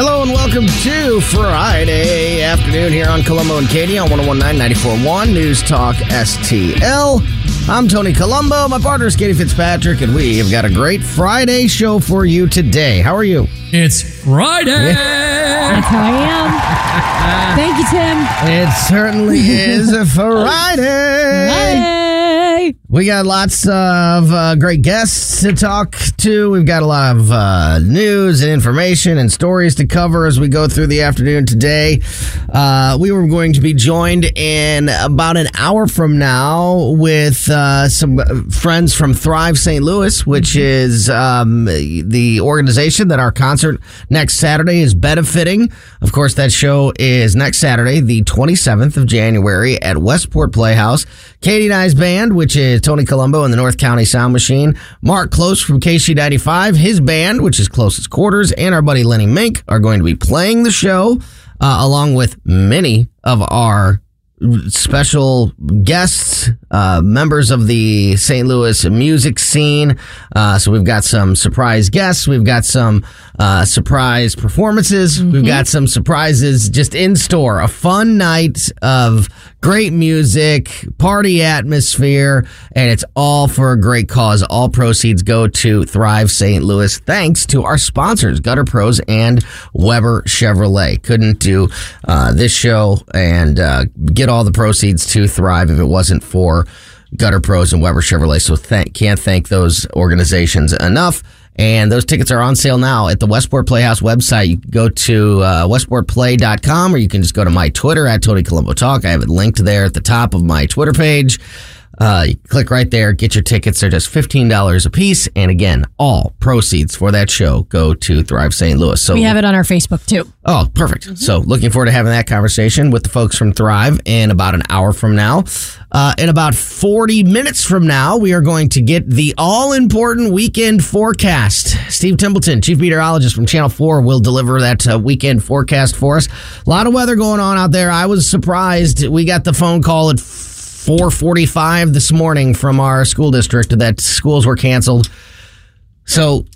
Hello and welcome to Friday afternoon here on Colombo and Katie on 1019 941 News Talk STL. I'm Tony Colombo. My partner is Katie Fitzpatrick, and we have got a great Friday show for you today. How are you? It's Friday. That's how I am. Thank you, Tim. It certainly is a Friday. We got lots of uh, great guests to talk to. We've got a lot of uh, news and information and stories to cover as we go through the afternoon today. Uh, we were going to be joined in about an hour from now with uh, some friends from Thrive St. Louis, which is um, the organization that our concert next Saturday is benefiting. Of course, that show is next Saturday, the 27th of January at Westport Playhouse. Katie and I's band, which is Tony Colombo and the North County Sound Machine, Mark Klose from KSHE 95, his band, which is Closest Quarters, and our buddy Lenny Mink are going to be playing the show, uh, along with many of our special guests, uh, members of the St. Louis music scene. Uh, so we've got some surprise guests. We've got some uh, surprise performances. We've got some surprises just in store. A fun night of great music, party atmosphere, and it's all for a great cause. All proceeds go to Thrive St. Louis thanks to our sponsors, Gutter Pros and Weber Chevrolet. Couldn't do uh, this show and uh, get all the proceeds to Thrive if it wasn't for Gutter Pros and Weber Chevrolet. So thank, can't thank those organizations enough. And those tickets are on sale now at the Westport Playhouse website. You can go to uh, westportplay.com or you can just go to my Twitter at Tony Colombo Talk. I have it linked there at the top of my Twitter page. Uh, you click right there, get your tickets. They're just $15 a piece. And again, all proceeds for that show go to Thrive St. Louis. So We have it on our Facebook too. Oh, perfect. So, looking forward to having that conversation with the folks from Thrive in about an hour from now. Uh, in about 40 minutes from now, we are going to get the all important weekend forecast. Steve Templeton, chief meteorologist from Channel 4, will deliver that uh, weekend forecast for us. A lot of weather going on out there. I was surprised. We got the phone call at 4:45 this morning from our school district that schools were canceled. So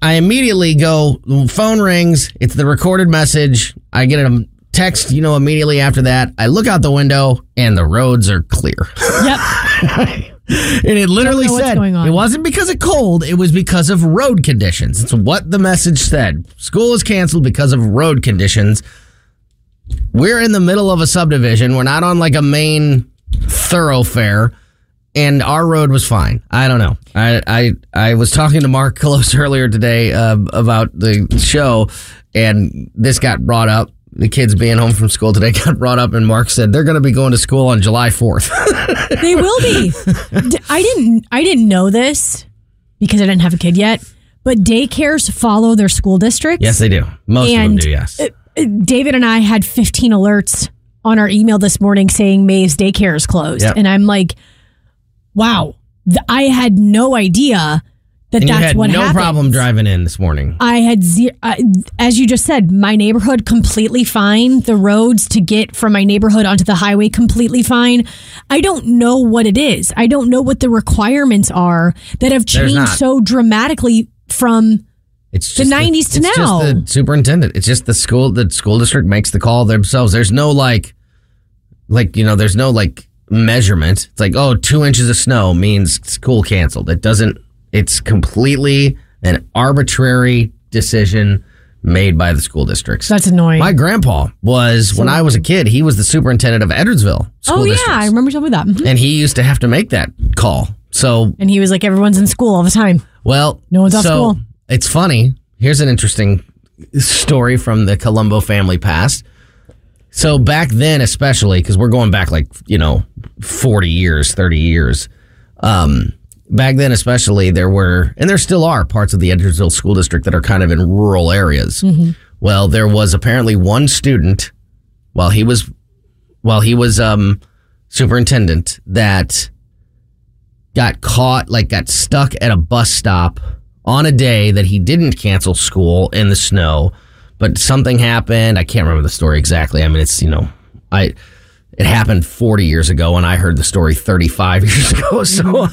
I immediately go, phone rings, it's the recorded message. I get a text, you know, immediately after that. I look out the window and the roads are clear. Yep. and it literally said it wasn't because of cold, it was because of road conditions. It's what the message said. School is canceled because of road conditions. We're in the middle of a subdivision. We're not on like a main thoroughfare and our road was fine. I don't know. I I I was talking to Mark Klose earlier today uh, about the show, and this got brought up. The kids being home from school today got brought up, and Mark said they're going to be going to school on July fourth. They will be. I didn't I didn't know this because I didn't have a kid yet, but daycares follow their school districts. yes, they do. Most of them And do. Yes. David and I had 15 alerts on our email this morning saying Maeve's daycare is closed. Yep. And I'm like, wow, I had no idea that and that's had what no happens. problem driving in this morning. I had zero, uh, as you just said, my neighborhood completely fine. The roads to get from my neighborhood onto the highway completely fine. I don't know what it is. I don't know what the requirements are that have changed so dramatically from It's The 90s to it's now. Just the superintendent. It's just the school. The school district makes the call themselves. There's no like, like you know, there's no like measurement. It's like oh, two inches of snow means school canceled. It doesn't. It's completely an arbitrary decision made by the school districts. that's annoying. My grandpa was when I was a kid. He was the superintendent of Edwardsville School oh yeah, Districts. I remember telling me that. Mhm. and he used to have to make that call. So And he was like, everyone's in school all the time. well, No one's off so school. It's funny. Here's an interesting story from the Colombo family past. So back then, especially because we're going back like you know forty years, thirty years. Um, back then, especially, there were and there still are parts of the Edwardsville School District that are kind of in rural areas. Well, there was apparently one student while he was while he was um, superintendent that got caught, like got stuck at a bus stop on a day that he didn't cancel school in the snow, but something happened. I can't remember the story exactly. I mean, it's, you know, I, it happened 40 years ago and I heard the story 35 years ago. So,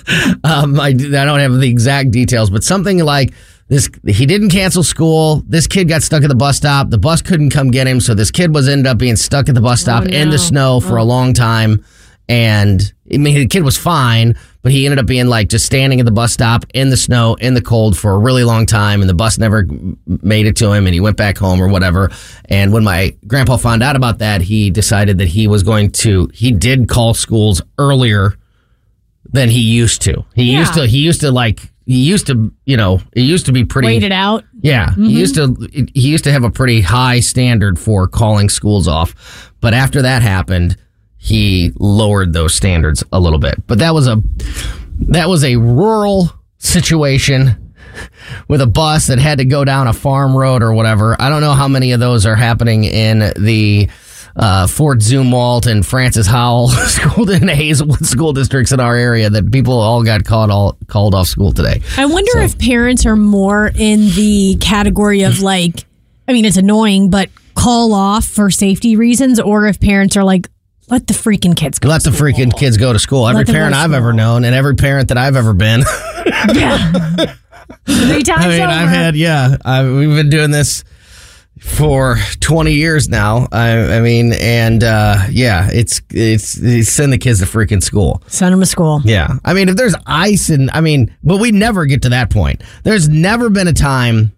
um, I, I don't have the exact details, but something like This he didn't cancel school. This kid got stuck at the bus stop. The bus couldn't come get him, so this kid was ended up being stuck at the bus stop in no. the snow for a long time. And I mean, the kid was fine, but he ended up being like just standing at the bus stop in the snow, in the cold for a really long time. And the bus never made it to him and he went back home or whatever. And when my grandpa found out about that, he decided that he was going to, he did call schools earlier than he used to. He used to, he used to like, he used to, you know, it used to be pretty. Wait it out. Yeah, he mm-hmm. used to he used to have a pretty high standard for calling schools off, but after that happened, he lowered those standards a little bit. But that was a that was a rural situation with a bus that had to go down a farm road or whatever. I don't know how many of those are happening in the uh, Fort Zumwalt and Francis Howell school in Hazelwood school districts in our area that people all got called all called off school today. I wonder if parents are more in the category of like, I mean, it's annoying, but call off for safety reasons, or if parents are like, let the freaking kids go. Let the freaking kids go to school. Every Let them go parent to I've ever school. known, and every parent that I've ever been. Yeah. Three times I mean, over. I've had yeah. I, we've been doing this for twenty years now. I, I mean, and uh, yeah, it's, it's it's send the kids to freaking school. Send them to school. Yeah, I mean, if there's ice and I mean, but we never get to that point. There's never been a time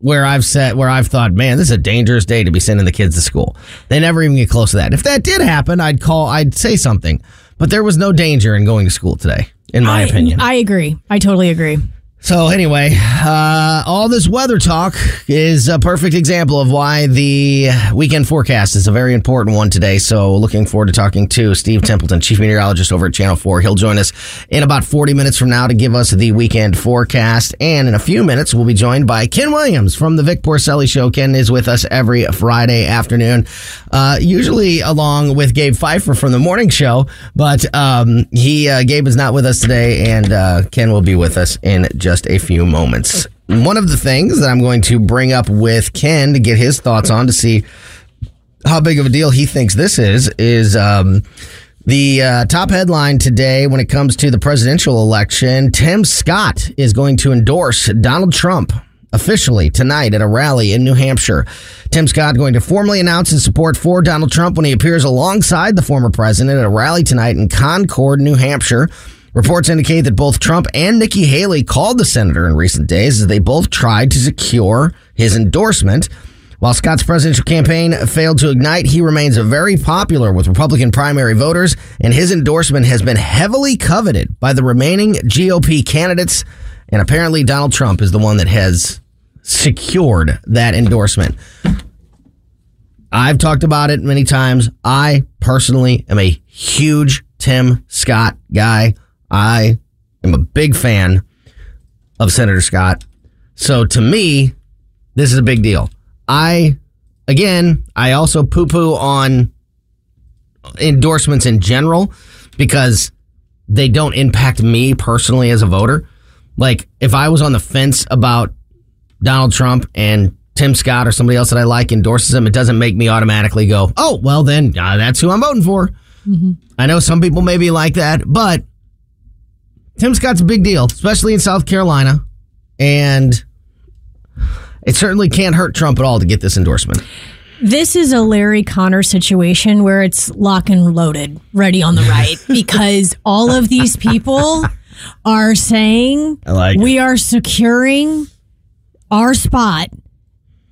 where I've said where I've thought, man, this is a dangerous day to be sending the kids to school. They never even get close to that. If that did happen, I'd call, I'd say something. But there was no danger in going to school today, in my I, opinion. I agree. I totally agree. So anyway, uh, all this weather talk is a perfect example of why the weekend forecast is a very important one today. So looking forward to talking to Steve Templeton, chief meteorologist over at Channel 4. He'll join us in about 40 minutes from now to give us the weekend forecast. And in a few minutes, we'll be joined by Ken Williams from the Vic Porcelli Show. Ken is with us every Friday afternoon, uh, usually along with Gabe Pfeiffer from the morning show. But um, he uh, Gabe is not with us today, and uh, Ken will be with us in just a few moments. One of the things that I'm going to bring up with Ken to get his thoughts on to see how big of a deal he thinks this is is um, the uh, top headline today when it comes to the presidential election. Tim Scott is going to endorse Donald Trump officially tonight at a rally in New Hampshire. Tim Scott going to formally announce his support for Donald Trump when he appears alongside the former president at a rally tonight in Concord, New Hampshire. Reports indicate that both Trump and Nikki Haley called the senator in recent days as they both tried to secure his endorsement. While Scott's presidential campaign failed to ignite, he remains very popular with Republican primary voters, and his endorsement has been heavily coveted by the remaining GOP candidates. And apparently, Donald Trump is the one that has secured that endorsement. I've talked about it many times. I personally am a huge Tim Scott guy. I am a big fan of Senator Scott. So to me, this is a big deal. I, again, I also poo poo on endorsements in general because they don't impact me personally as a voter. Like, if I was on the fence about Donald Trump and Tim Scott or somebody else that I like endorses him, it doesn't make me automatically go, oh, well, then uh, that's who I'm voting for. I know some people may be like that, but Tim Scott's a big deal, especially in South Carolina. And it certainly can't hurt Trump at all to get this endorsement. This is a Larry Connor situation where it's lock and loaded, ready on the right, because all of these people are saying like we are securing our spot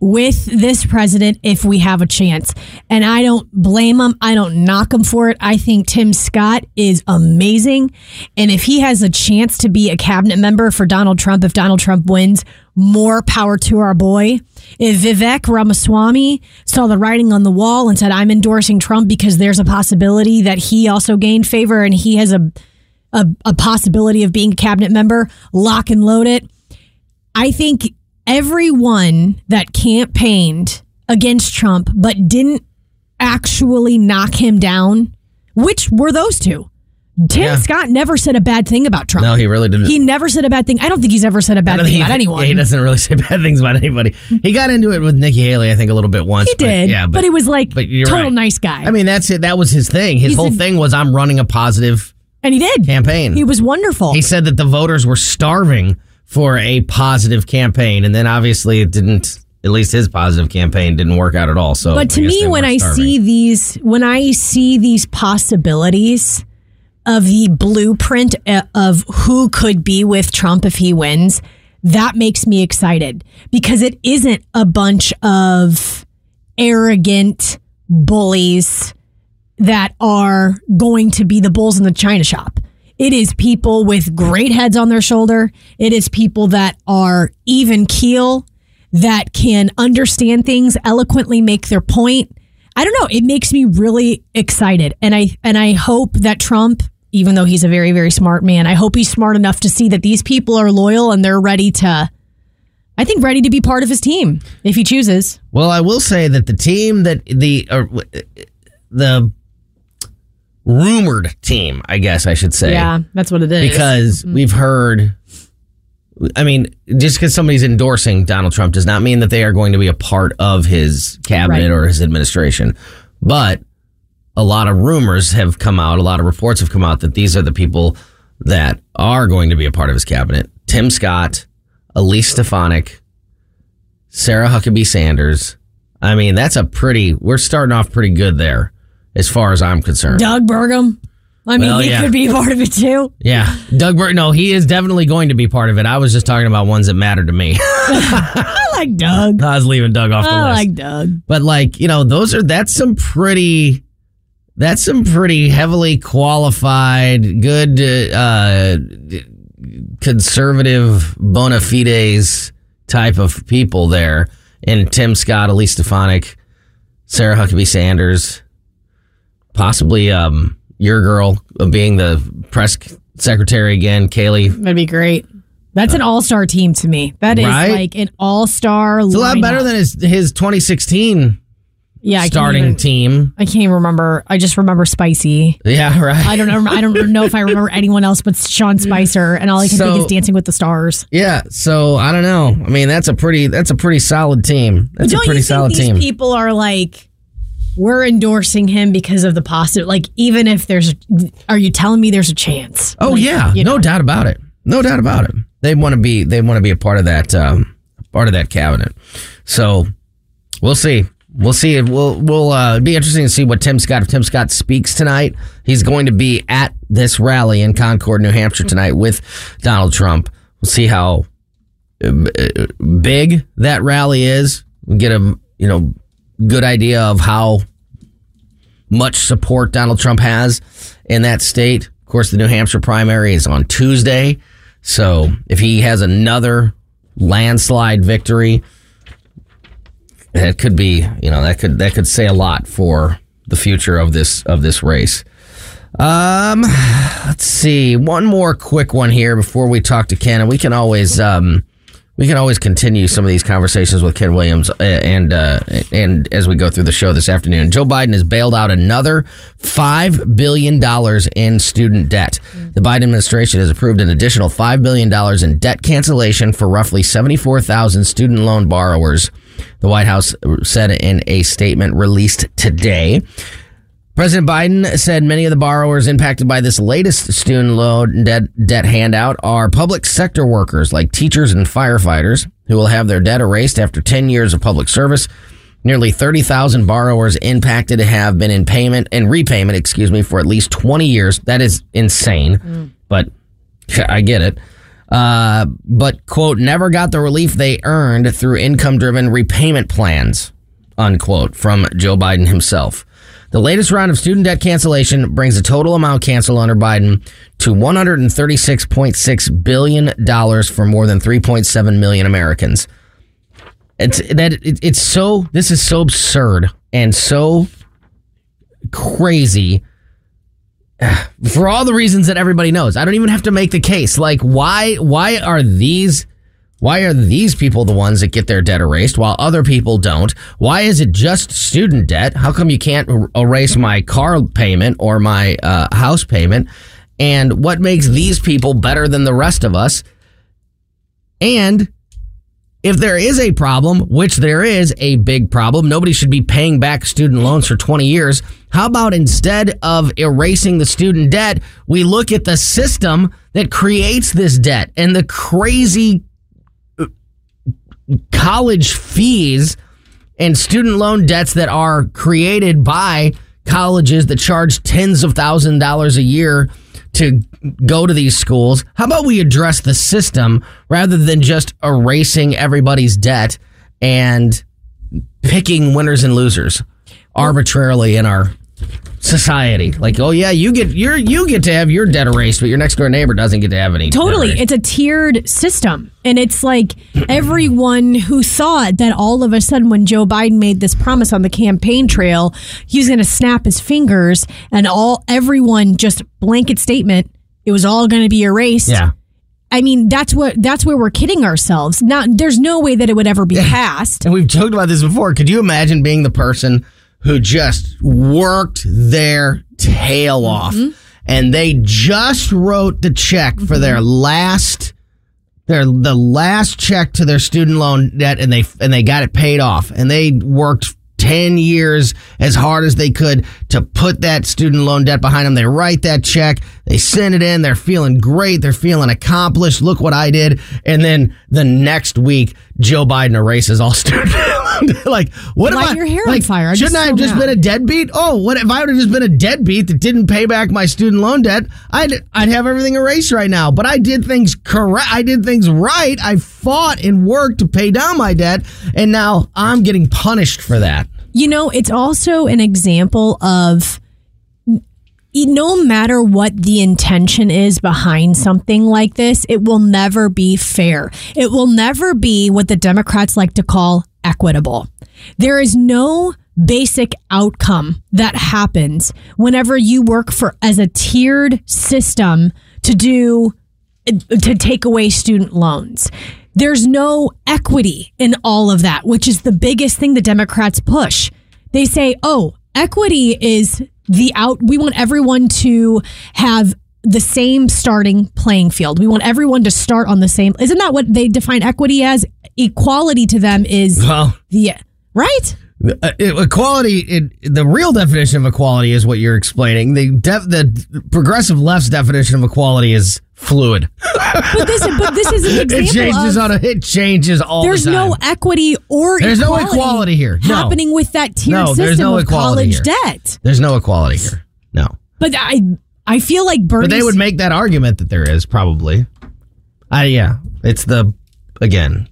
with this president if we have a chance. And I don't blame him. I don't knock him for it. I think Tim Scott is amazing. And if he has a chance to be a cabinet member for Donald Trump, if Donald Trump wins, more power to our boy. If Vivek Ramaswamy saw the writing on the wall and said, I'm endorsing Trump because there's a possibility that he also gained favor and he has a, a, a possibility of being a cabinet member, lock and load it. I think everyone that campaigned against Trump but didn't actually knock him down, which were those two. Tim Yeah. Scott never said a bad thing about Trump. No, he really didn't. He never said a bad thing. I don't think he's ever said a bad thing think about he- anyone. yeah, he doesn't really say bad things about anybody. He got into it with Nikki Haley, I think, a little bit once. He but- did, yeah, but, it was like but total right. nice guy. I mean, that's it. That was his thing. His He's whole a- thing was, I'm running a positive and he did. campaign. He was wonderful. He said that the voters were starving for a positive campaign, and then obviously it didn't. At least his positive campaign didn't work out at all. So, But to me, when I starving. see these, when I see these possibilities of the blueprint uh, of who could be with Trump if he wins, that makes me excited because it isn't a bunch of arrogant bullies that are going to be the bulls in the china shop. It is people with great heads on their shoulder. It is people that are even keel, that can understand things, eloquently make their point. I don't know. It makes me really excited, and I and I hope that Trump, even though he's a very very smart man, I hope he's smart enough to see that these people are loyal and they're ready to. I think ready to be part of his team if he chooses. Well, I will say that the team that the uh, the rumored team, I guess I should say, Yeah, that's what it is. because mm. we've heard. I mean, just because somebody's endorsing Donald Trump does not mean that they are going to be a part of his cabinet Right. or his administration. But a lot of rumors have come out, a lot of reports have come out that these are the people that are going to be a part of his cabinet. Tim Scott, Elise Stefanik, Sarah Huckabee Sanders. I mean, that's a pretty, we're starting off pretty good there as far as I'm concerned. Doug Burgum. I mean, Well, he yeah. could be part of it too. Yeah. Doug Burgum, no, he is definitely going to be part of it. I was just talking about ones that matter to me. I like Doug. I was leaving Doug off the I list. like Doug. but like, you know, those are, that's some pretty, that's some pretty heavily qualified, good, uh, conservative bona fides type of people there. And Tim Scott, Elise Stefanik, Sarah Huckabee Sanders, possibly um, your girl being the press secretary again, Kayleigh. That'd be great. That's an all-star team to me. That is Right? like an all-star. It's a lot better than his his 2016 yeah. I starting even- team. I can't even remember. I just remember Spicy. Yeah, right. I don't know. I don't know if I remember anyone else but Sean Spicer, and all I can think is Dancing with the Stars. Yeah, so I don't know. I mean, that's a pretty that's a pretty solid team. That's don't a pretty you think solid these team. people are like, we're endorsing him because of the positive? Like, even if there's, are you telling me there's a chance? oh Like, yeah, you no doubt about it. No doubt about it. They want to be they want to be a part of that um, part of that cabinet. So we'll see. We'll see. We'll we'll uh, be interesting to see what Tim Scott if Tim Scott speaks tonight. He's going to be at this rally in Concord, New Hampshire tonight with Donald Trump. We'll see how uh, big that rally is. We'll get a you know good idea of how much support Donald Trump has in that state. Of course, the New Hampshire primary is on Tuesday. So if he has another landslide victory, that could be, you know, that could that could say a lot for the future of this of this race. Um, let's see, one more quick one here before we talk to Ken, and we can always um, we can always continue some of these conversations with Ken Williams uh, and uh, and as we go through the show this afternoon. Joe Biden has bailed out another five billion dollars in student debt. The Biden administration has approved an additional five billion dollars in debt cancellation for roughly seventy four thousand student loan borrowers. The White House said in a statement released today. President Biden said many of the borrowers impacted by this latest student loan debt, debt handout are public sector workers like teachers and firefighters who will have their debt erased after 10 years of public service. Nearly 30,000 borrowers impacted have been in payment and repayment, excuse me, for at least 20 years. That is insane, but I get it. Uh, but quote, never got the relief they earned through income driven repayment plans, unquote, from Joe Biden himself. The latest round of student debt cancellation brings the total amount canceled under Biden to $136.6 billion for more than 3.7 million Americans. It's that it, it's so this is so absurd and so crazy for all the reasons that everybody knows. I don't even have to make the case. Like why why are these why are these people the ones that get their debt erased while other people don't? Why is it just student debt? How come you can't er- erase my car payment or my uh, house payment? And what makes these people better than the rest of us? And if there is a problem, which there is a big problem, nobody should be paying back student loans for 20 years. How about instead of erasing the student debt, we look at the system that creates this debt and the crazy college fees and student loan debts that are created by colleges that charge tens of thousands of dollars a year to go to these schools. How about we address the system rather than just erasing everybody's debt and picking winners and losers arbitrarily in our society. Like, oh yeah, you get your you get to have your debt erased, but your next door neighbor doesn't get to have any. Totally. It's a tiered system. And it's like everyone who thought that all of a sudden when Joe Biden made this promise on the campaign trail, he was gonna snap his fingers and all everyone just blanket statement, it was all gonna be erased. Yeah. I mean, that's what that's where we're kidding ourselves. Not there's no way that it would ever be passed. And we've talked about this before. Could you imagine being the person who just worked their tail mm-hmm. off. And they just wrote the check for mm-hmm. their last their the last check to their student loan debt and they and they got it paid off. And they worked 10 years as hard as they could to put that student loan debt behind them. They write that check, they send it in, they're feeling great, they're feeling accomplished. Look what I did. And then the next week, Joe Biden erases all student like, what Light am I? your hair on like, fire. I'm Shouldn't I have just mad. been a deadbeat? Oh, what if I would have just been a deadbeat that didn't pay back my student loan debt? I'd I'd have everything erased right now. But I did things correct. I did things right. I fought and worked to pay down my debt, and now I'm getting punished for that. You know, it's also an example of no matter what the intention is behind something like this, it will never be fair. It will never be what the Democrats like to call equitable. There is no basic outcome that happens whenever you work for as a tiered system to do to take away student loans. There's no equity in all of that, which is the biggest thing the Democrats push. They say, oh, equity is the out, we want everyone to have the same starting playing field. We want everyone to start on the same. Isn't that what they define equity as? Equality to them is Well, the right. Uh, equality, it, the real definition of equality is what you're explaining. The def, the progressive left's definition of equality is fluid. But this, but this is an It example changes of on a, it changes all there's the time. no equity or There's no equality equality here. No. happening with that tiered No, system there's no of college here. debt. There's no equality here. No. But I I feel like Bernie. But they would make that argument that there is probably. I yeah, it's the again,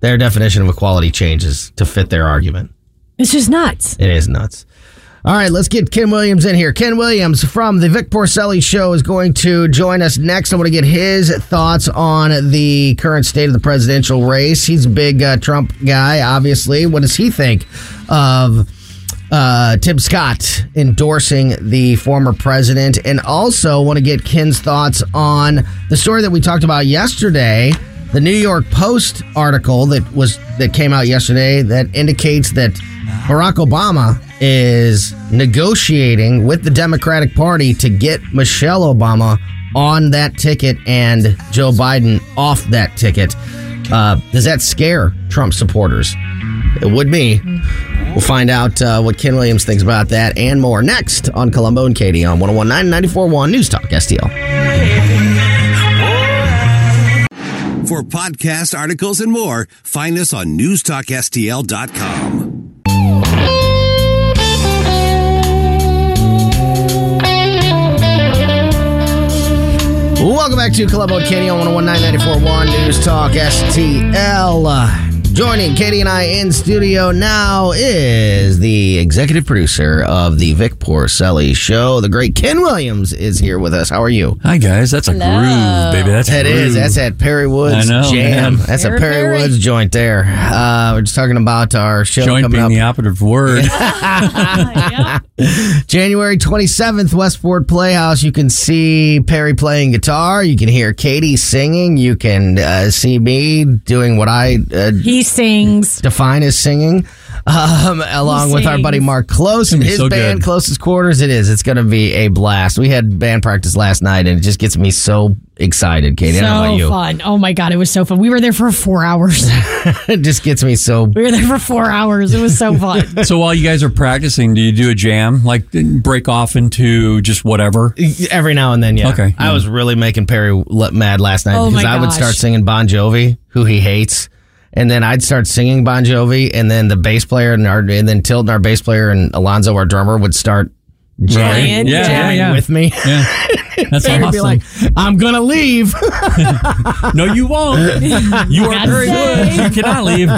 their definition of equality changes to fit their argument. It's just nuts. It is nuts. All right, let's get Ken Williams in here. Ken Williams from the Vic Porcelli Show is going to join us next. I want to get his thoughts on the current state of the presidential race. He's a big uh, Trump guy, obviously. What does he think of uh, Tim Scott endorsing the former president? And also want to get Ken's thoughts on the story that we talked about yesterday. The New York Post article that was that came out yesterday that indicates that Barack Obama is negotiating with the Democratic Party to get Michelle Obama on that ticket and Joe Biden off that ticket. Uh, does that scare Trump supporters? It would me. We'll find out uh, what Ken Williams thinks about that and more next on Colombo and Katie on 1019 941 News Talk STL. For podcast articles and more, find us on newstalkstl.com. Welcome back to Club and Katie on 1019 941 News Talk STL. Joining Katie and I in studio now is the executive producer of the Vic Porcelli Show. The great Ken Williams is here with us. How are you? Hi guys, that's a groove, baby. That's That a groove. is. That's at Perry Woods I know, Jam. man. That's a Perry, Perry, Perry. Woods joint there. Uh, we're just talking about our show joint coming being up the operative word. January 27th, Westport Playhouse. You can see Perry playing guitar. You can hear Katie singing. You can uh, see me doing what I uh, He sings. Define is singing, um, along with our buddy. Mark Klose and his so band, good. Closest Quarters. It is. It's going to be a blast. We had band practice last night, and it just gets me so excited, Katie. I don't know about So you. fun. Oh my God, it was so fun. We were there for four hours. it just gets me so. we were there for four hours. It was so fun. So while you guys are practicing, do you do a jam? Like break off into just whatever? Every now and then, yeah. Okay. I was really making Perry mad last night Oh because my I would start singing Bon Jovi, who he hates. And then I'd start singing Bon Jovi, and then the bass player and our, and then Tilden, our bass player, and Alonzo, our drummer, would start jamming, Yeah, jamming yeah, yeah. with me. Yeah. That's would be like, "I'm gonna leave." no, you won't. You are very good. You cannot leave.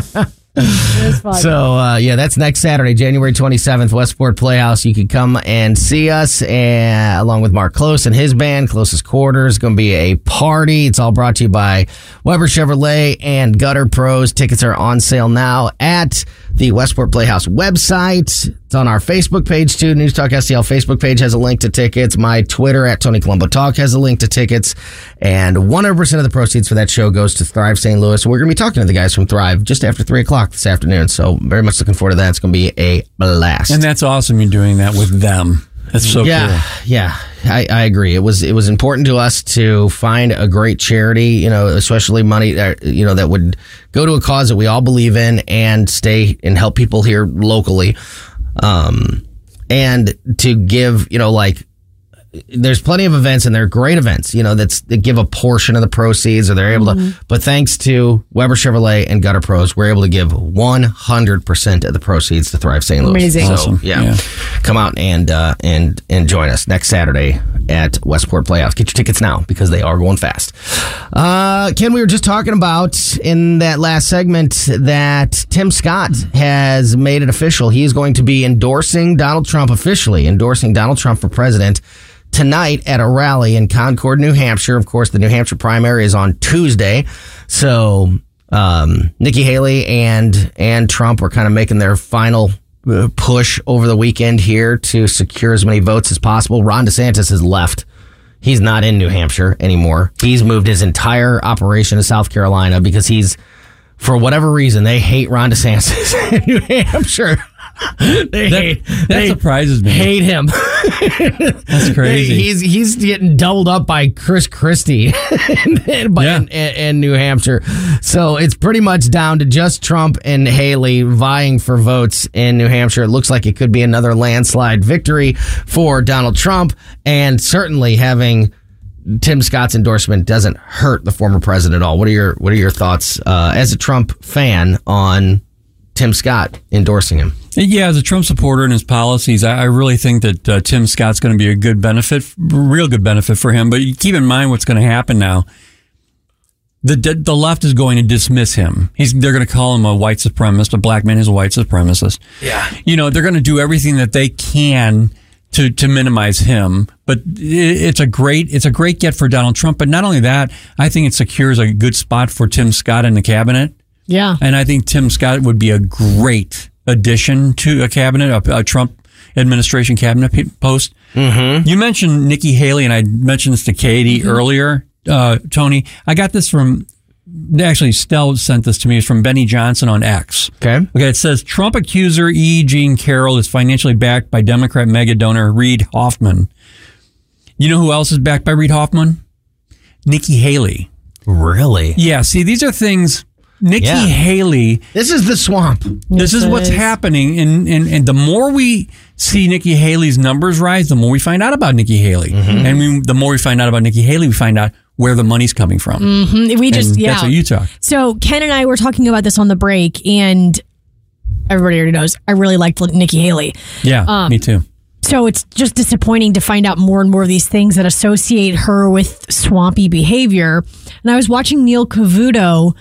So uh, yeah, that's next Saturday, January 27th, Westport Playhouse. You can come and see us, and along with Mark Klose and his band, Closest Quarters. Going to be a party. It's all brought to you by Weber Chevrolet and Gutter Pros. Tickets are on sale now at the Westport Playhouse website. It's on our Facebook page too. News Talk STL Facebook page has a link to tickets. My Twitter at Tony Colombo Talk has a link to tickets, and 100% of the proceeds for that show goes to Thrive St. Louis. We're going to be talking to the guys from Thrive just after three o'clock this afternoon. So very much looking forward to that. It's going to be a blast. And that's awesome. You're doing that with them. That's so yeah, cool. yeah, I, I agree. It was it was important to us to find a great charity, you know, especially money that you know that would go to a cause that we all believe in and stay and help people here locally, um, and to give you know like there's plenty of events and they're great events, you know, that's that give a portion of the proceeds or they're able to, but thanks to Weber Chevrolet and Gutter Pros, we're able to give 100% of the proceeds to Thrive St. Louis. Amazing. So, Awesome. yeah. Yeah. Come out and, uh, and, and join us next Saturday at Westport Playhouse. Get your tickets now because they are going fast. Uh, Ken, we were just talking about in that last segment that Tim Scott has made it official. He is going to be endorsing Donald Trump officially, endorsing Donald Trump for president tonight at a rally in Concord, New Hampshire. Of course, the New Hampshire primary is on Tuesday. So, um, Nikki Haley and, and Trump were kind of making their final uh, push over the weekend here to secure as many votes as possible. Ron DeSantis has left. He's not in New Hampshire anymore. He's moved his entire operation to South Carolina because he's, for whatever reason, they hate Ron DeSantis in New Hampshire. they That, hate, that they surprises me. hate him. That's crazy. He's he's getting doubled up by Chris Christie in, by- Yeah. in, in New Hampshire. So it's pretty much down to just Trump and Haley vying for votes in New Hampshire. It looks like it could be another landslide victory for Donald Trump, and certainly having. Tim Scott's endorsement doesn't hurt the former president at all. What are your What are your thoughts uh, as a Trump fan on Tim Scott endorsing him? Yeah, as a Trump supporter and his policies, I, I really think that uh, Tim Scott's going to be a good benefit, real good benefit for him. But keep in mind what's going to happen now. The the left is going to dismiss him. He's they're going to call him a white supremacist. A black man is a white supremacist. Yeah, you know they're going to do everything that they can to to minimize him. But i- it's a great it's a great get for Donald Trump. But not only that, I think it secures a good spot for Tim Scott in the cabinet. Yeah. And I think Tim Scott would be a great addition to a cabinet, a, a Trump administration cabinet pe- post. Mm-hmm. You mentioned Nikki Haley, and I mentioned this to Katie earlier. Uh, Tony, I got this from. Actually, Stell sent this to me. It's from Benny Johnson on X. Okay. Okay, it says Trump accuser E. Jean Carroll is financially backed by Democrat mega donor Reid Hoffman. You know who else is backed by Reid Hoffman? Nikki Haley. Really? Yeah, see, these are things. Nikki Yeah. Haley This is the swamp. this is what's is. happening, and, and and the more we see Nikki Haley's numbers rise, the more we find out about Nikki Haley, Mm-hmm. and we, the more we find out about Nikki Haley, we find out where the money's coming from. Mm, We just And yeah. that's what you talk. So Ken and I were talking about this on the break, and everybody already knows I really liked Nikki Haley. Yeah, Um, me too. So it's just disappointing to find out more and more of these things that associate her with swampy behavior. And I was watching Neil Cavuto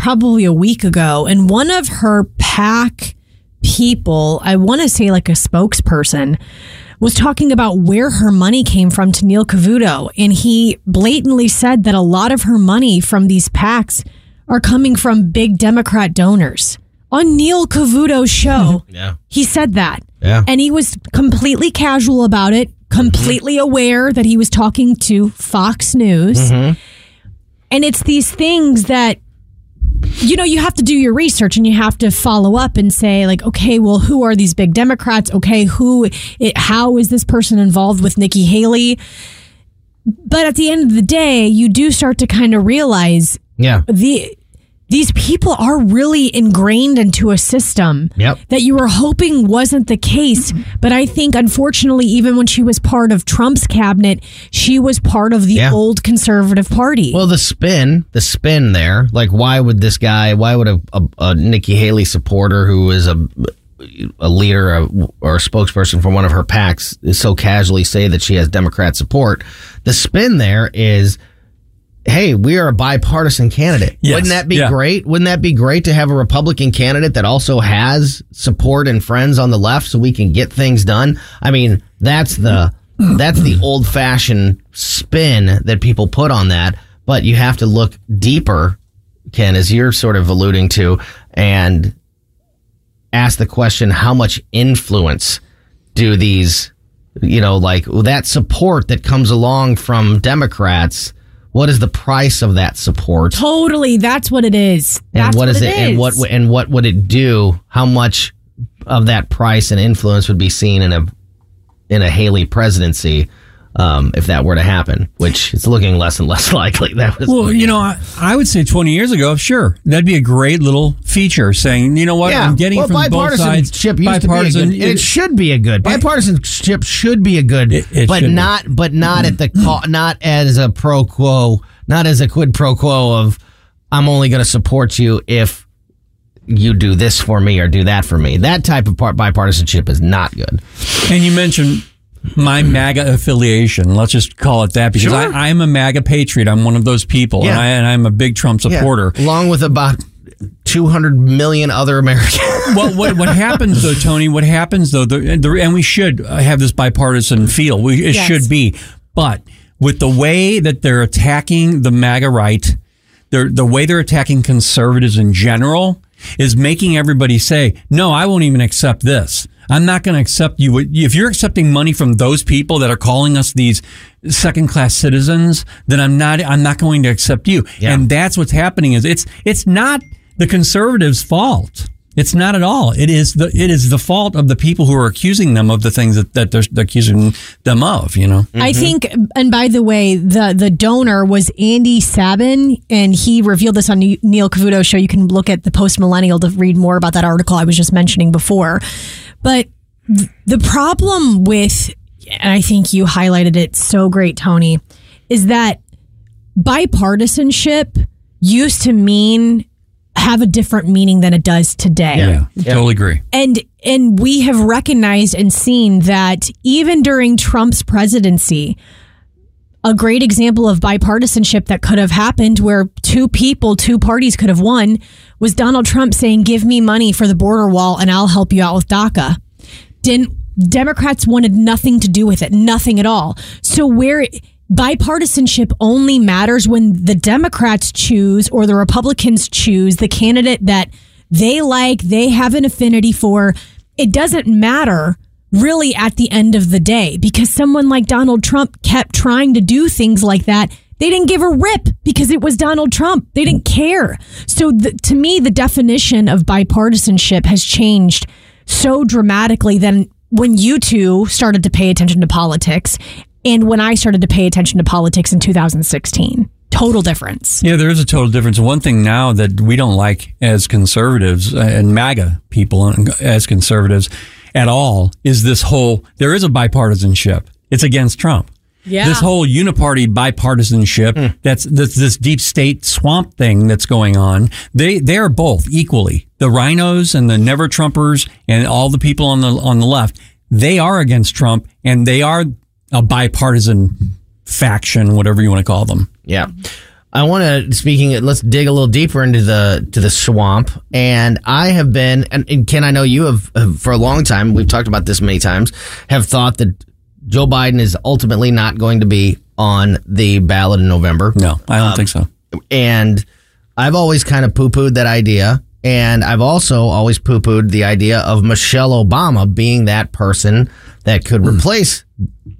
probably a week ago, and one of her PAC people, I want to say like a spokesperson, was talking about where her money came from to Neil Cavuto. And he blatantly said that a lot of her money from these PACs are coming from big Democrat donors. On Neil Cavuto's show, Yeah. he said that. Yeah. And he was completely casual about it, completely mm-hmm. aware that he was talking to Fox News. Mm-hmm. And it's these things that you know, you have to do your research and you have to follow up and say, like, okay, well, who are these big Democrats? Okay, who, it, how is this person involved with Nikki Haley? But at the end of the day, you do start to kind of realize Yeah. the these people are really ingrained into a system Yep. that you were hoping wasn't the case. But I think, unfortunately, even when she was part of Trump's cabinet, she was part of the Yeah. old conservative party. Well, the spin, the spin there, like why would this guy, why would a, a, a Nikki Haley supporter who is a a leader or a spokesperson for one of her PACs so casually say that she has Democrat support? The spin there is, hey, we are a bipartisan candidate. Yes. Wouldn't that be Yeah. great? Wouldn't that be great to have a Republican candidate that also has support and friends on the left so we can get things done? I mean, that's the that's the old fashioned spin that people put on that, but you have to look deeper, Ken, as you're sort of alluding to, and ask the question how much influence do these you know like that support that comes along from Democrats what is the price of that support? Totally, that's what it is. and That's what is it, and what and what would it do? How much of that price and influence would be seen in a in a Haley presidency um, if that were to happen which is looking less and less likely that was Well, you know, I, I would say 20 years ago, sure, that'd be a great little feature saying, you know what, I'm getting well, from both sides. bipartisanship used to be good, and it, should be a good bipartisanship should be a good, It- it but should be. not but not at the co- not as a pro quo, not as a quid pro quo of I'm only going to support you if you do this for me or do that for me. That type of part bipartisanship is not good. And you mentioned my MAGA affiliation. Let's just call it that because Sure. I, I'm a MAGA patriot. I'm one of those people, Yeah. and, I, and I'm a big Trump supporter. Yeah, along with about 200 million other Americans. well, what what happens though, Tony? What happens though? The, the, and we should have this bipartisan feel. We, it Yes. should be, but with the way that they're attacking the MAGA right, the way they're attacking conservatives in general is making everybody say, "No, I won't even accept this." I'm not going to accept you. If you're accepting money from those people that are calling us these second class citizens, then I'm not, I'm not going to accept you. Yeah. And that's what's happening is it's, it's not the conservatives' fault. It's not at all. It is the it is the fault of the people who are accusing them of the things that, that they're accusing them of. You know. I mm-hmm. think, and by the way, the the donor was Andy Sabin, and he revealed this on Neil Cavuto's show. You can look at the Post Millennial to read more about that article I was just mentioning before. But th- the problem with, and I think you highlighted it so great, Tony, is that bipartisanship used to mean have a different meaning than it does today. Yeah, totally agree. and and we have recognized and seen that even during Trump's presidency a great example of bipartisanship that could have happened where two people two parties could have won was Donald Trump saying give me money for the border wall and I'll help you out with DACA didn't Democrats wanted nothing to do with it nothing at all so where bipartisanship only matters when the Democrats choose or the Republicans choose the candidate that they like, they have an affinity for. It doesn't matter really at the end of the day because someone like Donald Trump kept trying to do things like that. They didn't give a rip because it was Donald Trump. They didn't care. So the, to me, the definition of bipartisanship has changed so dramatically than when you two started to pay attention to politics and when I started to pay attention to politics in 2016. Total difference. Yeah, there is a total difference. One thing now that we don't like as conservatives uh, and MAGA people as conservatives at all is this whole there is a bipartisanship. It's against Trump. Yeah. This whole uniparty bipartisanship hmm. that's this, this deep state swamp thing that's going on. They they are both equally the RINOs and the never Trumpers and all the people on the on the left. They are against Trump and they are a bipartisan faction, whatever you want to call them. Yeah. I want to speaking. Let's dig a little deeper into the to the swamp. And I have been, and, and Ken, I know you have, have for a long time. We've talked about this many times. Have thought that Joe Biden is ultimately not going to be on the ballot in November. No, I don't think so. And I've always kind of poo pooed that idea. And I've also always poo pooed the idea of Michelle Obama being that person that could replace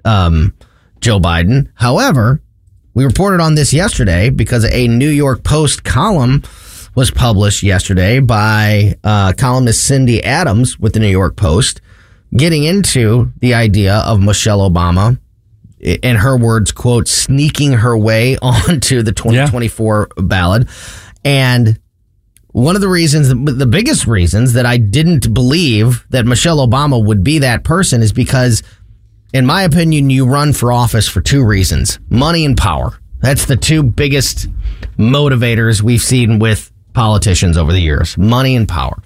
um, Joe Biden. However, we reported on this yesterday because a New York Post column was published yesterday by uh, columnist Cindy Adams with the New York Post, getting into the idea of Michelle Obama, in her words, quote, sneaking her way onto the 2024 ballot. And one of the reasons, the biggest reasons that I didn't believe that Michelle Obama would be that person is because, in my opinion, you run for office for two reasons money and power. That's the two biggest motivators we've seen with politicians over the years money and power.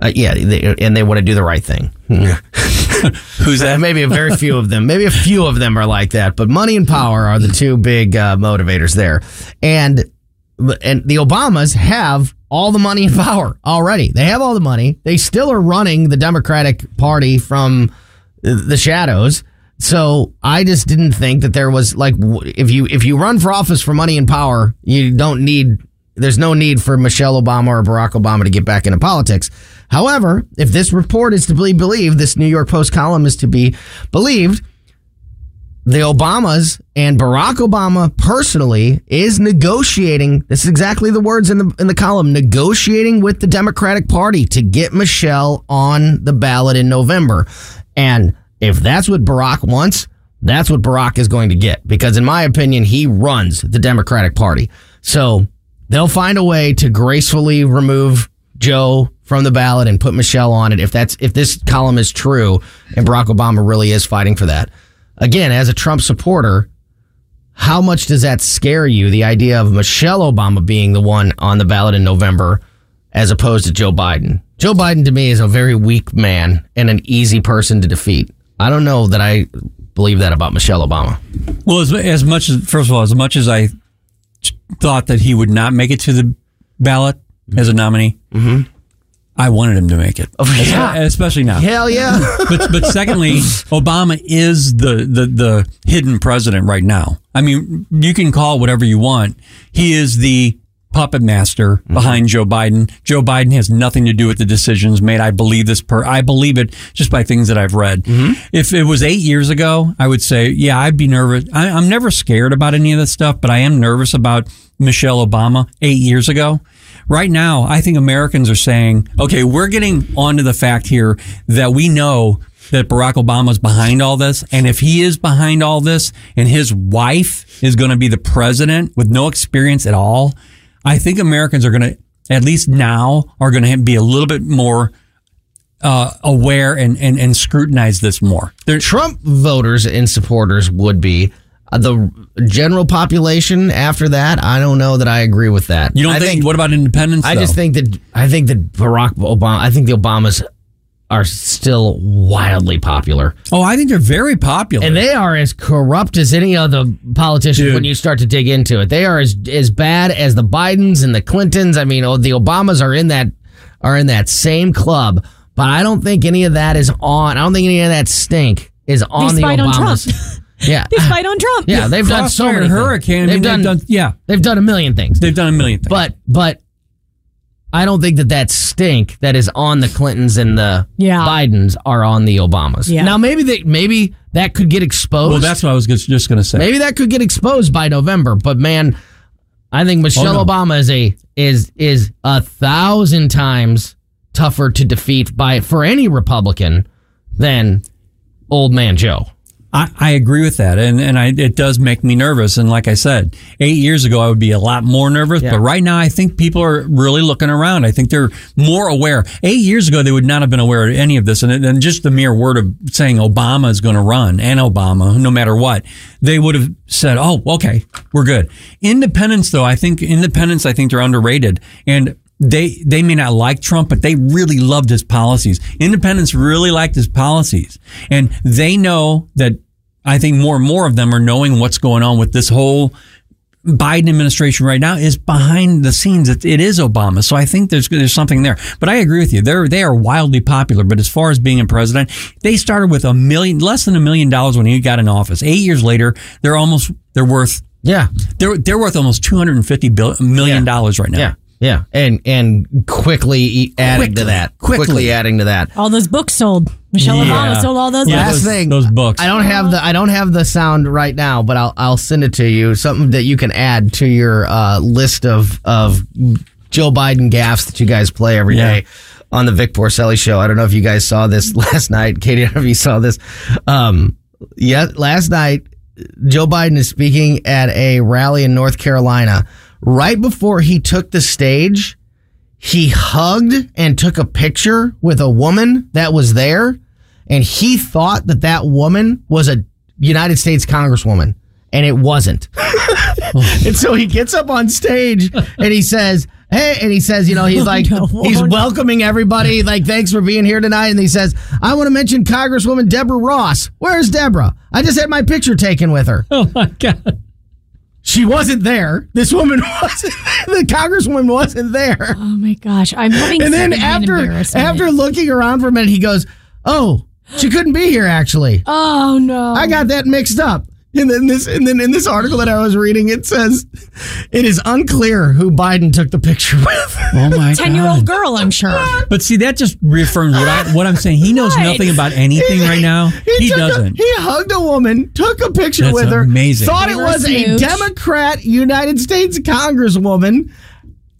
Uh, yeah, they, and they want to do the right thing. Who's that? Maybe a very few of them. Maybe a few of them are like that, but money and power are the two big uh, motivators there. And and the Obamas have all the money and power already. They have all the money. They still are running the Democratic Party from the shadows. So I just didn't think that there was like if you if you run for office for money and power, you don't need there's no need for Michelle Obama or Barack Obama to get back into politics. However, if this report is to be believed, this New York Post column is to be believed, the Obamas and Barack Obama personally is negotiating. This is exactly the words in the in the column. Negotiating with the Democratic Party to get Michelle on the ballot in November. And if that's what Barack wants, that's what Barack is going to get. Because in my opinion, he runs the Democratic Party. So they'll find a way to gracefully remove Joe from the ballot and put Michelle on it. If that's if this column is true and Barack Obama really is fighting for that again, as a Trump supporter, how much does that scare you? The idea of Michelle Obama being the one on the ballot in November as opposed to Joe Biden. Joe Biden to me is a very weak man and an easy person to defeat. I don't know that I believe that about Michelle Obama. Well, as, as much as, first of all, as much as I thought that he would not make it to the ballot as a nominee, mm-hmm. I wanted him to make it, oh, yeah. especially now. Hell yeah! but but secondly, Obama is the, the the hidden president right now. I mean, you can call whatever you want. He is the puppet master mm-hmm. behind Joe Biden. Joe Biden has nothing to do with the decisions made. I believe this per I believe it just by things that I've read. Mm-hmm. If it was eight years ago, I would say, yeah, I'd be nervous. I, I'm never scared about any of this stuff, but I am nervous about Michelle Obama eight years ago. Right now, I think Americans are saying, okay, we're getting onto the fact here that we know that Barack Obama's behind all this. And if he is behind all this and his wife is going to be the president with no experience at all, I think Americans are going to, at least now, are going to be a little bit more uh, aware and, and, and scrutinize this more. They're, Trump voters and supporters would be the general population after that, I don't know that I agree with that. You don't think, think, What about independence? I though? just think that I think that Barack Obama. I think the Obamas are still wildly popular. Oh, I think they're very popular, and they are as corrupt as any other politician. Dude. When you start to dig into it, they are as as bad as the Bidens and the Clintons. I mean, oh, the Obamas are in that are in that same club. But I don't think any of that is on. I don't think any of that stink is on they the Obamas. On Yeah, they fight on Trump. Yeah, they've done so many hurricane. They've, done, they've done, yeah, they've done a million things. They've done a million things. But but I don't think that that stink that is on the Clintons and the yeah. Bidens are on the Obamas. Yeah. Now maybe they maybe that could get exposed. Well, that's what I was just going to say. Maybe that could get exposed by November. But man, I think oh, Michelle oh, no. Obama is a is is a thousand times tougher to defeat by for any Republican than old man Joe. I, I agree with that, and and I, it does make me nervous. And like I said, eight years ago I would be a lot more nervous, yeah. but right now I think people are really looking around. I think they're more aware. Eight years ago they would not have been aware of any of this, and and just the mere word of saying Obama is going to run and Obama, no matter what, they would have said, "Oh, okay, we're good." Independents, though, I think independents, I think they're underrated, and they they may not like Trump, but they really loved his policies. Independents really liked his policies, and they know that I think more and more of them are knowing what's going on with this whole Biden administration right now is behind the scenes. It, it is Obama, so I think there's there's something there. But I agree with you; they're they are wildly popular. But as far as being a president, they started with a million, less than a million dollars when he got in office. Eight years later, they're almost they're worth yeah they're they're worth almost two hundred and fifty million dollars right now. Yeah. Yeah, and and quickly adding quickly, to that, quickly. quickly. adding to that. All those books sold. Michelle yeah. Obama sold all those. Yeah, books. Last thing, those books. I don't have the I don't have the sound right now, but I'll I'll send it to you. Something that you can add to your uh, list of of Joe Biden gaffes that you guys play every Yeah. day on the Vic Porcelli show. I don't know if you guys saw this last night. Katie, I don't know if you saw this. Um, yeah, last night, Joe Biden is speaking at a rally in North Carolina. Right before he took the stage, he hugged and took a picture with a woman that was there. And he thought that that woman was a United States Congresswoman, and it wasn't. and so he gets up on stage and he says, Hey, and he says, you know, he's like, no. he's no. welcoming everybody. Like, thanks for being here tonight. And he says, I want to mention Congresswoman Deborah Ross. Where's Deborah? I just had my picture taken with her. Oh my god. She wasn't there. This woman wasn't. The congresswoman wasn't there. Oh my gosh, I'm having. And then after after looking around for a minute, he goes, "Oh, she couldn't be here. Actually, Oh no! I got that mixed up." And then this, and then in this article that I was reading, it says it is unclear who Biden took the picture with. Oh my ten year old girl. I'm sure. But see, that just reaffirms what, I, what I'm saying. He knows Right. nothing about anything right now. He, took a- doesn't. he hugged a woman, took a picture That's with her, amazing. thought it Gave her a was a. Democrat United States Congresswoman.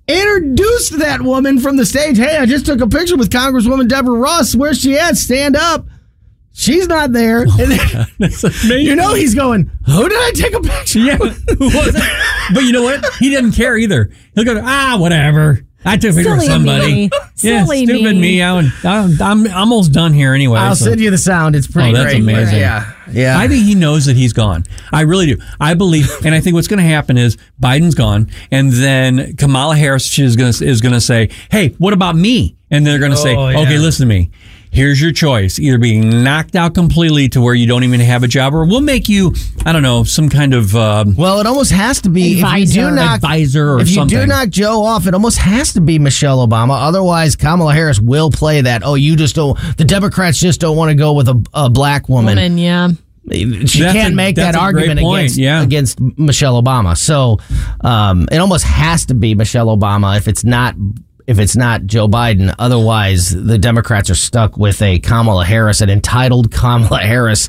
Introduced that woman from the stage. Hey, I just took a picture with Congresswoman Deborah Ross. Where's she at? Stand up. She's not there. And then, That's you know he's going, Who did I take a picture Yeah. with? Who was it? But you know what? He didn't care either. He'll go, ah, whatever. I took a picture with Silly somebody. me. Yeah, Silly stupid me. me. I'm, I'm, I'm almost done here anyway. I'll so- send you the sound. It's pretty Oh, that's great. amazing. Yeah. Yeah. I think he knows that he's gone. I really do. I believe, and I think what's going to happen is Biden's gone, and then Kamala Harris is going to is going to say, "Hey, what about me?" And they're going to say, Oh, yeah. "Okay, listen to me. Here's your choice: either being knocked out completely to where you don't even have a job, or we'll make you, I don't know, some kind of um, well, it almost has to be if you do knock advisor or if you something." do knock Joe off, it almost has to be Michelle Obama. Otherwise, Kamala Harris will play that. Oh, you just don't. The Democrats just don't want to go with a, a black woman. Woman, yeah. She That's can't a- make that argument against yeah. against Michelle Obama. So um, it almost has to be Michelle Obama if it's not if it's not Joe Biden. Otherwise, the Democrats are stuck with a Kamala Harris, an entitled Kamala Harris,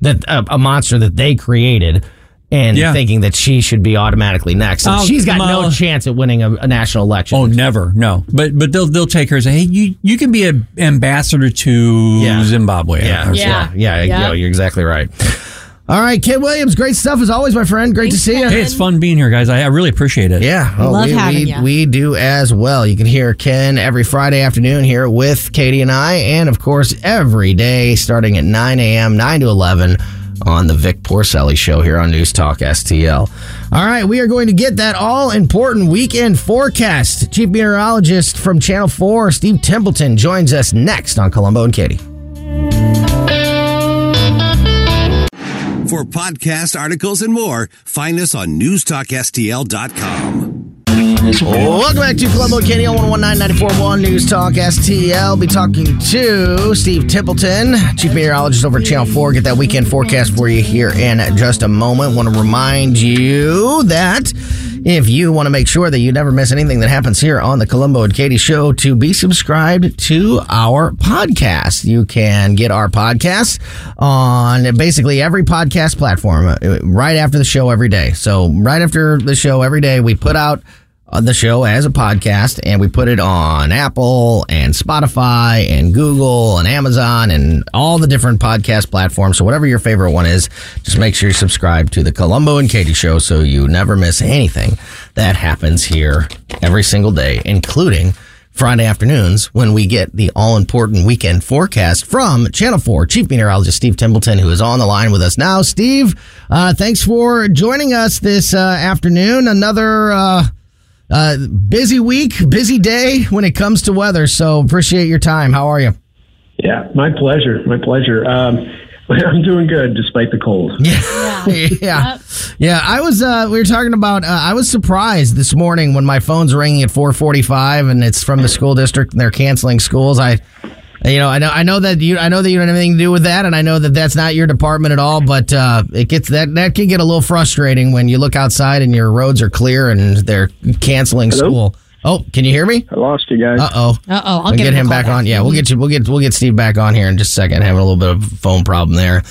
that a, a monster that they created. And Yeah. thinking that she should be automatically next, and Oh, she's got no chance at winning a, a national election. Oh, never, no. But but they'll they'll take her and say, "Hey, you you can be an ambassador to Yeah. Zimbabwe." yeah, or yeah, yeah, Yeah. no, you're exactly right. All right, Ken Williams, great stuff as always, my friend. Great Thanks, to see you. Hey, it's fun being here, guys. I, I really appreciate it. Yeah, oh, Love we, having we, ya. we do as well. You can hear Ken every Friday afternoon here with Katie and I, and of course every day starting at 9 a.m., 9 to 11 on the Vic Porcelli Show here on News Talk STL. All right, we are going to get that all important weekend forecast. Chief meteorologist from Channel 4, Steve Templeton, joins us next on Colombo and Katie. For podcast articles and more, find us on newstalkstl.com. Welcome back to Colombo Katie on 1019 News Talk STL. Be talking to Steve Templeton, Chief Meteorologist over at Channel 4. Get that weekend forecast for you here in just a moment. Want to remind you that if you want to make sure that you never miss anything that happens here on the Colombo and Katie Show, to be subscribed to our podcast. You can get our podcast on basically every podcast platform uh, right after the show every day. So, right after the show every day, we put out the show as a podcast and we put it on Apple and Spotify and Google and Amazon and all the different podcast platforms. So whatever your favorite one is, just make sure you subscribe to the Colombo and Katie show so you never miss anything that happens here every single day, including Friday afternoons when we get the all important weekend forecast from Channel 4 Chief Meteorologist Steve Templeton, who is on the line with us now. Steve, uh, thanks for joining us this uh, afternoon. Another uh, uh, busy week, busy day when it comes to weather. So appreciate your time. How are you? Yeah, my pleasure. My pleasure. Um, I'm doing good despite the cold. Yeah. yeah. Yeah. I was, uh, we were talking about, uh, I was surprised this morning when my phone's ringing at 445 and it's from the school district and they're canceling schools. I, you know, I know, I know that you, I know that you don't have anything to do with that, and I know that that's not your department at all. But uh, it gets that that can get a little frustrating when you look outside and your roads are clear and they're canceling Hello? school. Oh, can you hear me? I lost you guys. Uh oh. Uh oh, I'll We'll get, get him, him a call back on. Yeah, we'll get you. We'll get we'll get Steve back on here in just a second. Having a little bit of a phone problem there,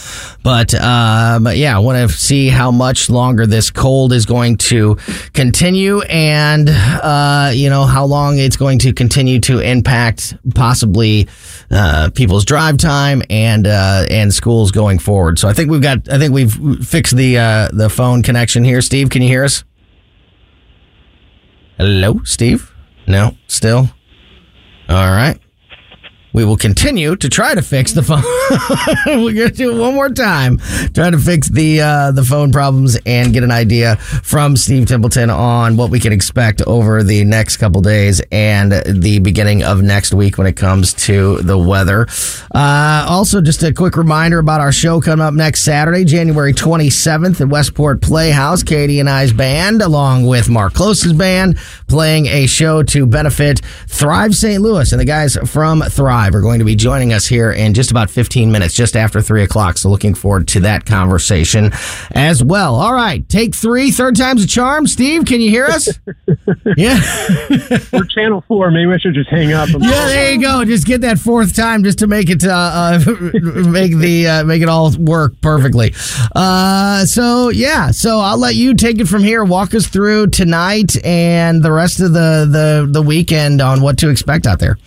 but um, yeah, I want to see how much longer this cold is going to continue, and uh, you know how long it's going to continue to impact possibly uh, people's drive time and uh, and schools going forward. So I think we've got. I think we've fixed the uh, the phone connection here. Steve, can you hear us? Hello, Steve. No, still. All right. We will continue to try to fix the phone. We're going to do it one more time. Try to fix the uh, the phone problems and get an idea from Steve Templeton on what we can expect over the next couple days and the beginning of next week when it comes to the weather. Uh, also, just a quick reminder about our show coming up next Saturday, January 27th at Westport Playhouse. Katie and I's band, along with Mark Klose's band, playing a show to benefit Thrive St. Louis. And the guys from Thrive are going to be joining us here in just about 15 minutes, just after 3 o'clock. So looking forward to that conversation as well. All right, take three, third time's a charm. Steve, can you hear us? yeah. We're Channel 4. Maybe I should just hang up. Yeah, there you go. Just get that fourth time just to make it uh, uh, make the uh, make it all work perfectly. Uh, so yeah, so I'll let you take it from here. Walk us through tonight and the rest of the the the weekend on what to expect out there.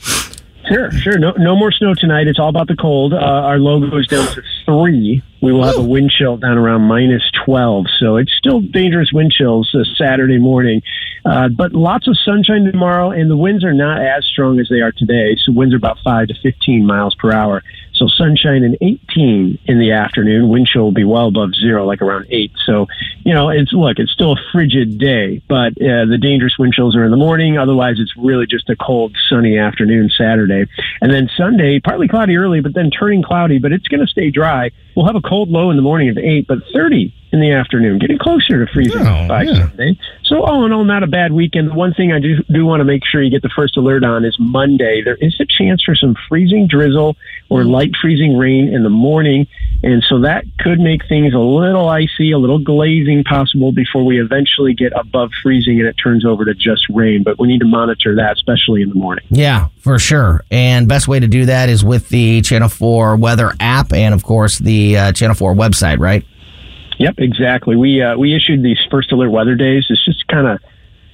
Sure, sure. No, no more snow tonight. It's all about the cold. Uh, our low goes down to three. We will have a wind chill down around minus 12. So it's still dangerous wind chills uh, Saturday morning. Uh, but lots of sunshine tomorrow, and the winds are not as strong as they are today. So winds are about 5 to 15 miles per hour. So sunshine and 18 in the afternoon. Wind chill will be well above zero, like around 8. So, you know, it's look, it's still a frigid day, but uh, the dangerous wind chills are in the morning. Otherwise, it's really just a cold, sunny afternoon Saturday. And then Sunday, partly cloudy early, but then turning cloudy, but it's going to stay dry. We'll have a cold low in the morning of 8, but 30 in the afternoon, getting closer to freezing Oh, by yeah. Sunday. So all in all, not a bad weekend. The one thing I do, do want to make sure you get the first alert on is Monday. There is a chance for some freezing drizzle or light freezing rain in the morning. And so that could make things a little icy, a little glazing possible before we eventually get above freezing and it turns over to just rain. But we need to monitor that, especially in the morning. Yeah, for sure. And best way to do that is with the Channel 4 weather app and of course the uh, Channel 4 website, right? Yep, exactly. We uh, we issued these first alert weather days. It's just kind of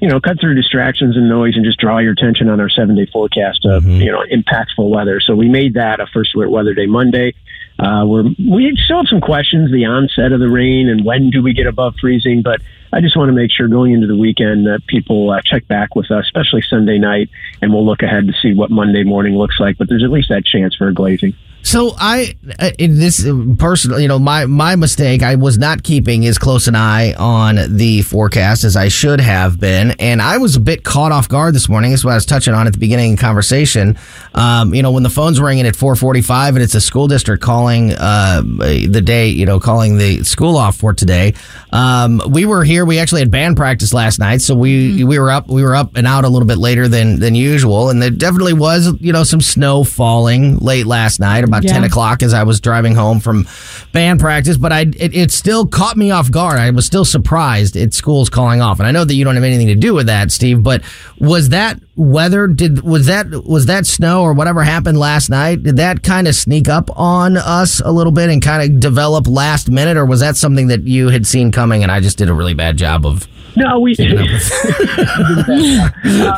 you know cut through distractions and noise and just draw your attention on our seven day forecast of you know impactful weather. So we made that a first alert weather day Monday. Uh, we're, we still have some questions, the onset of the rain and when do we get above freezing, but I just want to make sure going into the weekend that people uh, check back with us, especially Sunday night, and we'll look ahead to see what Monday morning looks like. But there's at least that chance for a glazing. So I, uh, in this personal, you know, my my mistake. I was not keeping as close an eye on the forecast as I should have been, and I was a bit caught off guard this morning. That's what I was touching on at the beginning of the conversation. Um, you know, when the phone's ringing at four forty-five and it's a school district calling uh, the day, you know, calling the school off for today. Um, we were here. We actually had band practice last night, so we we were up. We were up and out a little bit later than than usual, and there definitely was, you know, some snow falling late last night, about Yeah. ten o'clock as I was driving home from band practice. But I, it, it still caught me off guard. I was still surprised at schools calling off, and I know that you don't have anything to do with that, Steve. But was that weather? Did was that was that snow or whatever happened last night? Did that kind of sneak up on us a little bit and kind of develop last minute, or was that something that you had seen coming and I just did a really bad job of? No, we. uh,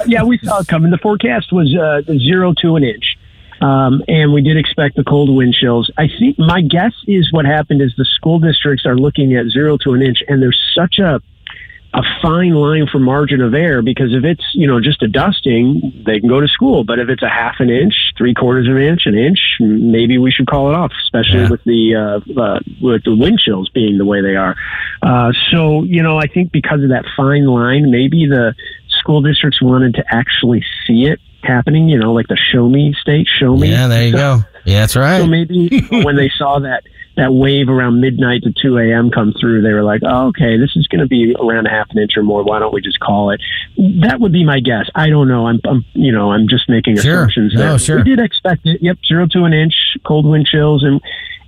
yeah, we saw it coming. The forecast was uh, zero to an inch, um, and we did expect the cold wind chills. I think my guess is what happened is the school districts are looking at zero to an inch, and there's such a a fine line for margin of error because if it's you know just a dusting, they can go to school. But if it's a half an inch, three quarters of an inch, an inch, maybe we should call it off, especially Yeah. with the uh, uh, with the wind chills being the way they are. Uh, so you know, I think because of that fine line, maybe the school districts wanted to actually see it happening. You know, like the show me state, show me. Yeah, there you go. Yeah, that's right. So maybe when they saw that that wave around midnight to 2 a.m. come through, they were like, oh, okay, this is going to be around a half an inch or more. Why don't we just call it? That would be my guess. I don't know. I'm, I'm you know, I'm just making Sure. assumptions. No, sure. We did expect it. Yep, zero to an inch, cold wind chills, and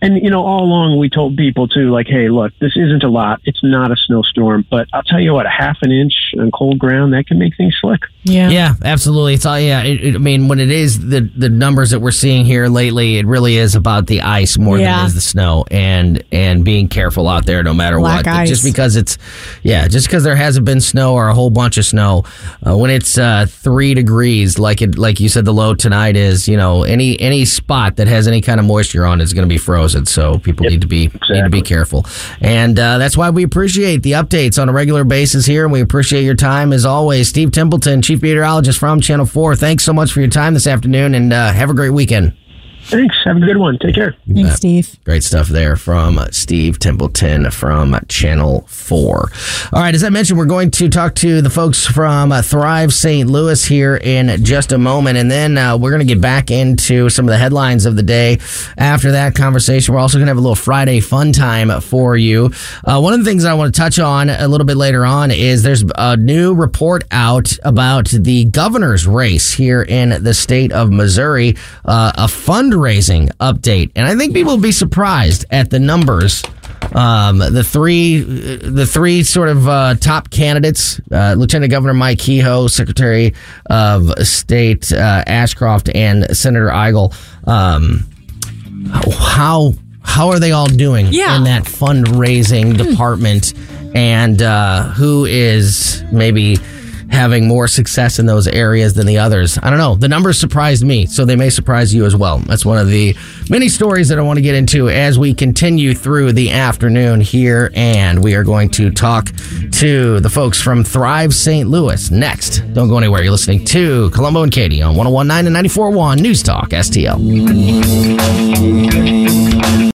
And you know, all along we told people too, like, hey, look, this isn't a lot. It's not a snowstorm, but I'll tell you what, a half an inch on cold ground that can make things slick. Yeah. Yeah, absolutely. It's all yeah. It, it, I mean, when it is the the numbers that we're seeing here lately, it really is about the ice more than Yeah. it is the snow, and and being careful out there no matter Black what. ice. Just because it's yeah, just because there hasn't been snow or a whole bunch of snow, uh, when it's uh, three degrees, like it like you said, the low tonight is. You know, any any spot that has any kind of moisture on it is going to be frozen. So people need to be need to be careful, and uh, that's why we appreciate the updates on a regular basis here, and we appreciate your time as always. Steve Templeton, Chief Meteorologist from Channel Four. Thanks so much for your time this afternoon, and uh, have a great weekend. Thanks. Have a good one. Take care. Thanks, Steve. Great stuff there from Steve Templeton from Channel 4. All right, as I mentioned, we're going to talk to the folks from uh, Thrive St. Louis here in just a moment, and then uh, we're going to get back into some of the headlines of the day. After that conversation, we're also going to have a little Friday fun time for you. Uh, one of the things I want to touch on a little bit later on is there's a new report out about the governor's race here in the state of Missouri, uh, a fundraising update, and I think people will be surprised at the numbers. Um, the three, the three sort of uh, top candidates: uh, Lieutenant Governor Mike Kehoe, Secretary of State uh, Ashcroft, and Senator Eigel. Um, how how are they all doing Yeah. in that fundraising department, and uh, who is maybe having more success in those areas than the others? I don't know. The numbers surprised me, so they may surprise you as well. That's one of the many stories that I want to get into as we continue through the afternoon here, and we are going to talk to the folks from Thrive St. Louis next. Don't go anywhere. You're listening to Colombo and Katie on 1019 and 941 News Talk STL.